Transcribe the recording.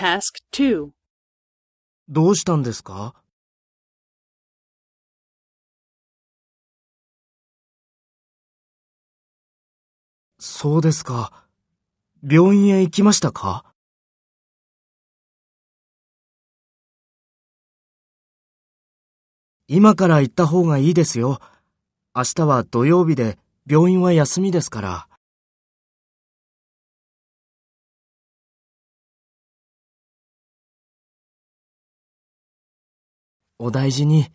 Task 2. どうしたんですか？そうですか。病院へ行きましたか？今から行った方がいいですよ。明日は土曜日で病院は休みですから。お大事に。